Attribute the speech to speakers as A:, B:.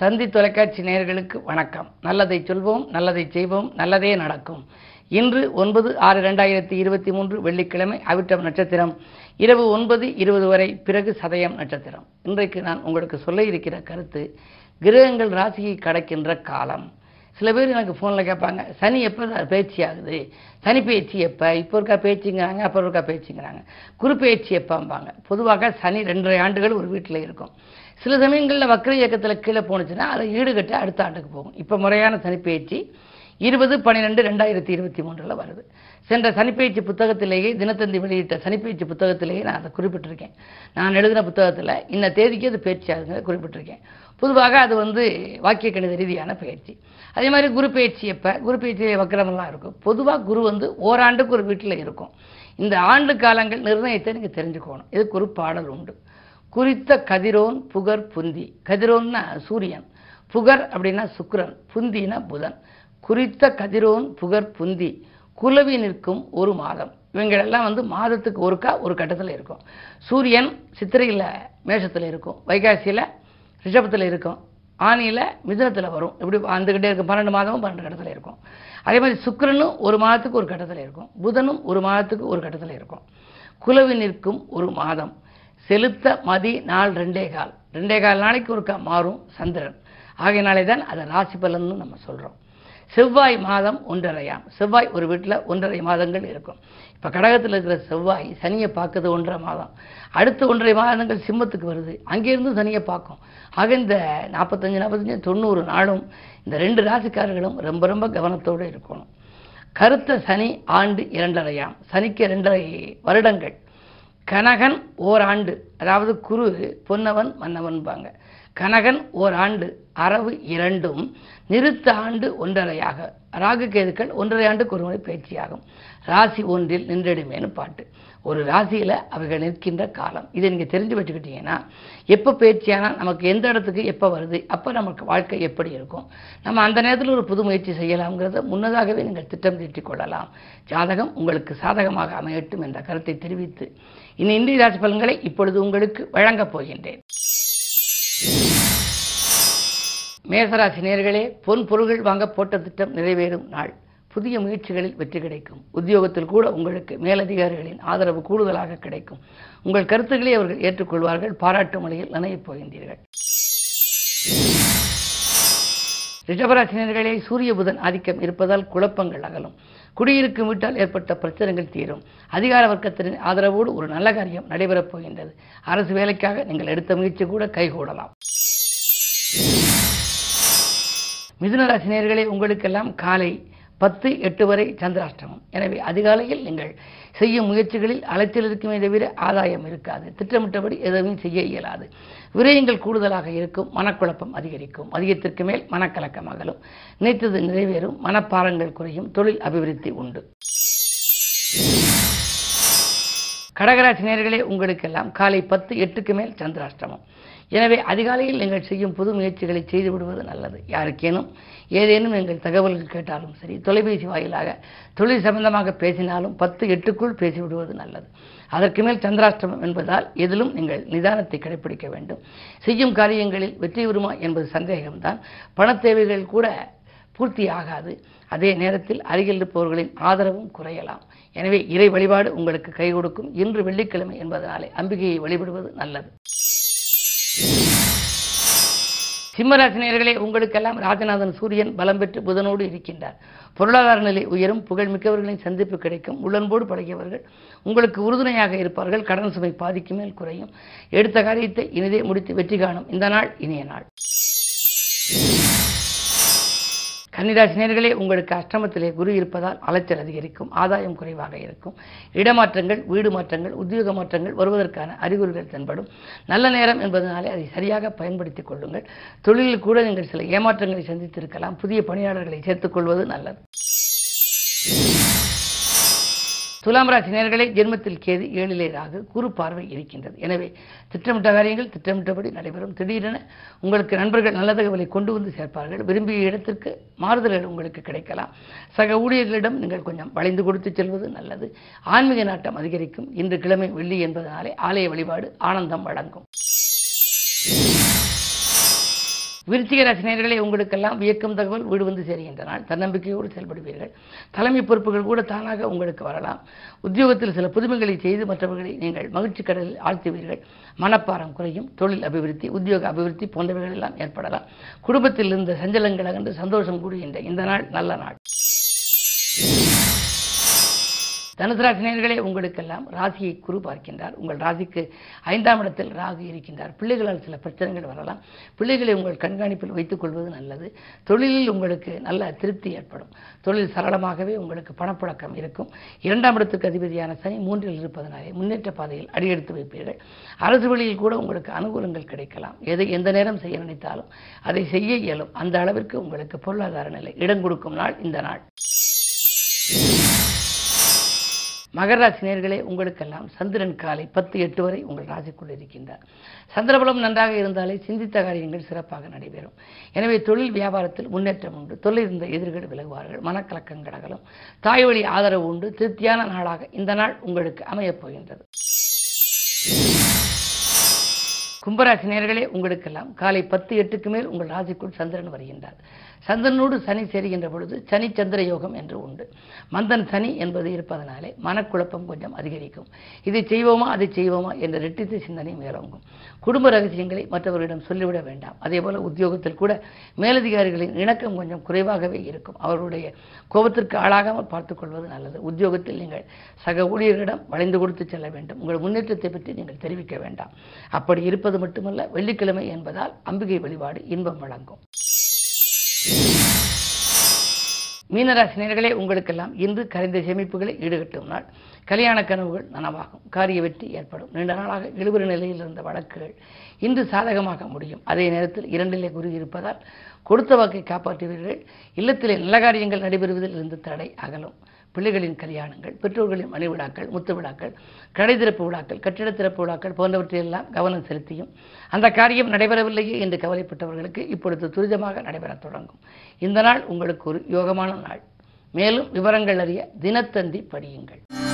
A: தந்தி தொலைக்காட்சி நேயர்களுக்கு வணக்கம். நல்லதை சொல்வோம் நல்லதை செய்வோம் நல்லதே நடக்கும். இன்று ஒன்பது ஆறு ரெண்டாயிரத்தி இருபத்தி மூன்று வெள்ளிக்கிழமை அவிட்டம் நட்சத்திரம். இரவு ஒன்பது இருபது வரை பிறகு சதயம் நட்சத்திரம். இன்றைக்கு நான் உங்களுக்கு சொல்ல இருக்கிற கருத்து கிரகங்கள் ராசியை கடக்கின்ற காலம். சில பேர் எனக்கு ஃபோனில் கேட்பாங்க சனி எப்போ சார் பேச்சு ஆகுது? சனி பேச்சு எப்போ? இப்போ இருக்கா பேச்சுங்கிறாங்க அப்போ இருக்கா பேச்சுங்கிறாங்க. குரு பேச்சு எப்போம்பாங்க? பொதுவாக சனி ரெண்டரை ஆண்டுகள் ஒரு வீட்டில் இருக்கும். சில சமயங்களில் வக்ர இயக்கத்தில் கீழே போணுச்சுன்னா அதை ஈடுகட்ட அடுத்த ஆண்டுக்கு போகும். இப்போ முறையான சனி பேச்சு இருபது பன்னிரெண்டு ரெண்டாயிரத்தி இருபத்தி மூன்றில் வருது. சென்ற சனிப்பயிற்சி புத்தகத்திலேயே தினத்தந்தி வெளியிட்ட சனிப்பயிற்சி புத்தகத்திலேயே நான் அதை குறிப்பிட்டிருக்கேன். நான் எழுதின புத்தகத்தில் இந்த தேதிக்கு அது பயிற்சி குறிப்பிட்டிருக்கேன். பொதுவாக அது வந்து வாக்கிய கணித ரீதியான பயிற்சி. அதே மாதிரி குரு பயிற்சி எப்போ? குரு பயிற்சி வக்கரமெல்லாம் இருக்கும். பொதுவாக குரு வந்து ஓராண்டுக்கு ஒரு வீட்டில் இருக்கும். இந்த ஆண்டு காலங்கள் நிர்ணயத்தை நீங்கள் தெரிஞ்சுக்கணும். இதுக்கு ஒரு பாடல் உண்டு. குறித்த கதிரோன் புகர் புந்தி. கதிரோன்னா சூரியன். புகர் அப்படின்னா சுக்கரன். புந்தினா புதன். குறித்த கதிரோன் புகர் புந்தி குலவி நிற்கும் ஒரு மாதம். இவங்களெல்லாம் வந்து மாதத்துக்கு ஒருக்கா ஒரு கட்டத்தில் இருக்கும். சூரியன் சித்திரையில் மேஷத்தில் இருக்கும். வைகாசியில் ரிஷபத்தில் இருக்கும். ஆணியில் மிதுனத்தில் வரும். இப்படி வந்துக்கிட்டே இருக்கும். பன்னெண்டு மாதமும் பன்னெண்டு கட்டத்தில் இருக்கும். அதே மாதிரி சுக்கிரனும் ஒரு மாதத்துக்கு ஒரு கட்டத்தில் இருக்கும். புதனும் ஒரு மாதத்துக்கு ஒரு கட்டத்தில் இருக்கும். குலவி நிற்கும் ஒரு மாதம். செலுத்த மதி நாள் ரெண்டே கால். ரெண்டே கால் நாளைக்கு ஒருக்கா மாறும் சந்திரன். ஆகையினாலே தான் அதை ராசி பலன்னு நம்ம சொல்கிறோம் செவ்வாய் மாதம் ஒன்றரையாம். செவ்வாய் ஒரு வீட்டில் ஒன்றரை மாதங்கள் இருக்கும். இப்போ கடகத்தில் இருக்கிற செவ்வாய் சனியை பார்க்குது ஒன்றரை மாதம். அடுத்த ஒன்றரை மாதங்கள் சிம்மத்துக்கு வருது. அங்கேருந்து சனியை பார்க்கும். ஆக இந்த நாற்பத்தஞ்சு நாற்பத்தஞ்சு தொண்ணூறு நாளும் இந்த ரெண்டு ராசிக்காரர்களும் ரொம்ப ரொம்ப கவனத்தோடு இருக்கணும். கருத்த சனி ஆண்டு இரண்டரையாம். சனிக்கு இரண்டரை வருடங்கள். கனகன் ஓராண்டு. அதாவது குரு பொன்னவன் மன்னவன்பாங்க. கனகன் ஓராண்டு. அரவு இரண்டும் நிறுத்த ஆண்டு ஒன்றரையாக ராகு கேதுக்கள் ஒன்றரை ஆண்டுக்கு ஒரு முறை பயிற்சியாகும். ராசி ஒன்றில் நின்றிடுமேனு பாட்டு. ஒரு ராசியில் அவைகள் நிற்கின்ற காலம். இதை நீங்கள் தெரிஞ்சு வச்சுக்கிட்டீங்கன்னா எப்போ பயிற்சியானால் நமக்கு எந்த இடத்துக்கு எப்போ வருது அப்போ நமக்கு வாழ்க்கை எப்படி இருக்கும் நம்ம அந்த நேரத்தில் ஒரு புது முயற்சி செய்யலாம்ங்கிறத முன்னதாகவே நீங்கள் திட்டம் தீட்டிக் கொள்ளலாம். ஜாதகம் உங்களுக்கு சாதகமாக அமையட்டும் என்ற கருத்தை தெரிவித்து இனி இந்திய ராசி பலன்களை இப்பொழுது உங்களுக்கு வழங்கப் போகின்றேன். மேசராசி நேர்களே பொன் பொருள்கள் வாங்க போட்ட திட்டம் நிறைவேறும் நாள். புதிய முயற்சிகளில் வெற்றி கிடைக்கும். உத்தியோகத்தில் கூட உங்களுக்கு மேலதிகாரிகளின் ஆதரவு கூடுதலாக கிடைக்கும். உங்கள் கருத்துக்களை அவர்கள் ஏற்றுக்கொள்வார்கள். பாராட்டு மலையில் நனையப் போகின்றீர்கள். ரிஷபராசினியர்களே சூரிய புதன் ஆதிக்கம் இருப்பதால் குழப்பங்கள் அகலும். குடியிருக்கும் வீட்டால் ஏற்பட்ட பிரச்சனைகள் தீரும். அதிகார வர்க்கத்தின் ஆதரவோடு ஒரு நல்ல காரியம் நடைபெறப் போகின்றது. அரசு வேலைக்காக நீங்கள் எடுத்த முயற்சி கூட கைகூடலாம். மிதுனராசினியர்களே உங்களுக்கெல்லாம் காலை பத்து எட்டு வரை சந்திராஷ்டமம். எனவே அதிகாலையில் நீங்கள் செய்யும் முயற்சிகளில் அலைச்சல் இருக்குமே தவிர ஆதாயம் இருக்காது. திட்டமிட்டபடி எதுவும் செய்ய இயலாது. விரயங்கள் கூடுதலாக இருக்கும். மனக்குழப்பம் அதிகரிக்கும். அதிகத்திற்கு மேல் மனக்கலக்கம் அகலும். நினைத்தது நிறைவேறும். மனப்பாரங்கள் குறையும். தொழில் அபிவிருத்தி உண்டு. கடகராசி நேர்களே உங்களுக்கெல்லாம் காலை பத்து எட்டுக்கு மேல் சந்திராஷ்டமம். எனவே அதிகாலையில் நீங்கள் செய்யும் புது முயற்சிகளை செய்து விடுவது நல்லது. யாருக்கேனும் ஏதேனும் நீங்கள் தகவல்கள் கேட்டாலும் சரி தொலைபேசி வாயிலாக தொழில் சம்பந்தமாக பேசினாலும் பத்து எட்டுக்குள் பேசிவிடுவது நல்லது. அதற்கு மேல் சந்திராஷ்டிரமம் என்பதால் எதிலும் நீங்கள் நிதானத்தை கடைபிடிக்க வேண்டும். செய்யும் காரியங்களில் வெற்றி வருமா என்பது சந்தேகம்தான். பண தேவைகள் கூட பூர்த்தி ஆகாது. அதே நேரத்தில் அருகில் இருப்பவர்களின் ஆதரவும் குறையலாம். எனவே இறை வழிபாடு உங்களுக்கு கை கொடுக்கும். இன்று வெள்ளிக்கிழமை என்பதனாலே அம்பிகையை வழிபடுவது நல்லது. சிம்மராசினியர்களே உங்களுக்கெல்லாம் ராஜநாதன் சூரியன் பலம் பெற்று புதனோடு இருக்கின்றார். பொருளாதார நிலை உயரும் புகழ்மிக்கவர்களின் சந்திப்பு கிடைக்கும் உள்ளன்போடு பழகியவர்கள் உங்களுக்கு உறுதுணையாக இருப்பார்கள் கடன் சுமை பாதிக்கு மேல் குறையும். எடுத்த காரியத்தை இனிதே முடித்து வெற்றி காணும். இந்த நாள் இனிய நாள். கன்னிராசினியர்களே உங்களுக்கு அஷ்டமத்திலே குரு இருப்பதால் அலைச்சல் அதிகரிக்கும் ஆதாயம் குறைவாக இருக்கும். இடமாற்றங்கள் வீடு மாற்றங்கள் உத்தியோக மாற்றங்கள் வருவதற்கான அறிகுறிகள் தென்படும். நல்ல நேரம் என்பதனாலே அதை சரியாக பயன்படுத்திக் கொள்ளுங்கள். தொழிலில் கூட நீங்கள் சில ஏமாற்றங்களை சந்தித்திருக்கலாம். புதிய பணியாளர்களை சேர்த்துக்கொள்வது நல்லது. துலாம் ராசி நேர்களே ஜென்மத்தில் கேது ஏழிலே ராகு குறு பார்வை இருக்கின்றது. எனவே திட்டமிட்ட காரியங்கள் திட்டமிட்டபடி நடைபெறும். திடீரென உங்களுக்கு நண்பர்கள் நல்ல தகவலை கொண்டு வந்து சேர்ப்பார்கள். விரும்பிய இடத்திற்கு மாறுதல்கள் உங்களுக்கு கிடைக்கலாம். சக ஊழியர்களிடம் நீங்கள் கொஞ்சம் வளைந்து கொடுத்து செல்வது நல்லது. ஆன்மீக நாட்டம் அதிகரிக்கும். இன்று கிழமை வெள்ளி என்பதனாலே ஆலய வழிபாடு ஆனந்தம் வழங்கும். விருச்சிக ராசினியர்களே உங்களுக்கெல்லாம் வியக்கும் தகவல் வீடு வந்து சேருகின்ற நாள் தன்னம்பிக்கையோடு செயல்படுவீர்கள். தலைமை பொறுப்புகள் கூட தானாக உங்களுக்கு வரலாம். உத்தியோகத்தில் சில புதுமைகளை செய்து மற்றவர்களை நீங்கள் மகிழ்ச்சி கடலில் ஆழ்த்துவீர்கள். மனப்பாரம் குறையும் தொழில் அபிவிருத்தி உத்தியோக அபிவிருத்தி போன்றவைகள் எல்லாம் ஏற்படலாம். குடும்பத்தில் இருந்த சஞ்சலங்கள் அகன்று சந்தோஷம் கூடுகின்ற இந்த நாள் நல்ல நாள். தனுசு ராசினியர்களே உங்களுக்கெல்லாம் ராசியை குரு பார்க்கின்றார். உங்கள் ராசிக்கு ஐந்தாம் இடத்தில் ராகு இருக்கின்றார். பிள்ளைகளால் சில பிரச்சனைகள் வரலாம். பிள்ளைகளை உங்கள் கண்காணிப்பில் வைத்துக் கொள்வது நல்லது. தொழிலில் உங்களுக்கு நல்ல திருப்தி ஏற்படும். தொழில் சரளமாகவே உங்களுக்கு பணப்புழக்கம் இருக்கும். இரண்டாம் இடத்துக்கு அதிபதியான சனி மூன்றில் இருப்பதனாலே முன்னேற்ற பாதையில் அடியெடுத்து வைப்பீர்கள். அரசு வழியில் கூட உங்களுக்கு அனுகூலங்கள் கிடைக்கலாம். எதை எந்த நேரம் செய்ய நினைத்தாலும் அதை செய்ய இயலும். அந்த அளவிற்கு உங்களுக்கு பொருளாதார நிலை இடம் கொடுக்கும் நாள் இந்த நாள். மகராசி நேர்களே உங்களுக்கெல்லாம் சந்திரன் காலை பத்து எட்டு வரை உங்கள் ராசிக்குள் இருக்கின்றார். சந்திரபலம் நன்றாக இருந்தாலே சிந்தித்த காரியங்கள் சிறப்பாக நடைபெறும். எனவே தொழில் வியாபாரத்தில் முன்னேற்றம் உண்டு. தொழில் இருந்த எதிர்கள் விலகுவார்கள். மனக்கலக்கங்கள் அகலும். தாய் வழி ஆதரவு உண்டு. திருப்தியான நாளாக இந்த நாள் உங்களுக்கு அமையப் போகின்றது. கும்பராசி நேர்களே உங்களுக்கெல்லாம் காலை பத்து எட்டுக்கு மேல் உங்கள் ராசிக்குள் சந்திரன் வருகின்றார். சந்திரனோடு சனி சேருகின்ற பொழுது சனி சந்திர யோகம் என்று உண்டு. மந்தன் சனி என்பது இருப்பதனாலே மனக்குழப்பம் கொஞ்சம் அதிகரிக்கும். இதை செய்வோமா அதை செய்வோமா என்ற ரெட்டித்து சிந்தனை மேலோங்கும். குடும்ப ரகசியங்களை மற்றவர்களிடம் சொல்லிவிட வேண்டாம். அதே போல உத்தியோகத்தில் கூட மேலதிகாரிகளின் இணக்கம் கொஞ்சம் குறைவாகவே இருக்கும். அவர்களுடைய கோபத்திற்கு ஆளாகாமல் பார்த்துக்கொள்வது நல்லது. உத்தியோகத்தில் நீங்கள் சக ஊழியர்களிடம் வளைந்து கொடுத்து செல்ல வேண்டும். உங்கள் முன்னேற்றத்தை பற்றி நீங்கள் தெரிவிக்க வேண்டாம். அப்படி இருப்பது மட்டுமல்ல வெள்ளிக்கிழமை என்பதால் அம்பிகை வழிபாடு இன்பம் வழங்கும். மீனராசினியர்களே உங்களுக்கெல்லாம் இன்று கரைந்த சேமிப்புகளை ஈடுகட்டும் நாள். கல்யாண கனவுகள் நனவாகும் காரிய வெற்றி ஏற்படும். நீண்ட நாளாக இழுபறி நிலையில் இருந்த வழக்குகள் இன்று சாதகமாக முடியும். அதே நேரத்தில் இரண்டிலே குரு இருப்பதால் கொடுத்த வாக்கை காப்பாற்றுவீர்கள். இல்லத்திலே நல்ல காரியங்கள் நடைபெறுவதில் இருந்து தடை அகலும். பிள்ளைகளின் கல்யாணங்கள் பெற்றோர்களின் மனை விழாக்கள் முத்து விழாக்கள் கடை திறப்பு விழாக்கள் கட்டிட திறப்பு விழாக்கள் போன்றவற்றையெல்லாம் கவனம் செலுத்தியும் அந்த காரியம் நடைபெறவில்லையே என்று கவலைப்பட்டவர்களுக்கு இப்பொழுது துரிதமாக நடைபெறத் தொடங்கும். இந்த நாள் உங்களுக்கு ஒரு யோகமான நாள். மேலும் விவரங்கள் அறிய தினத்தந்தி படியுங்கள்.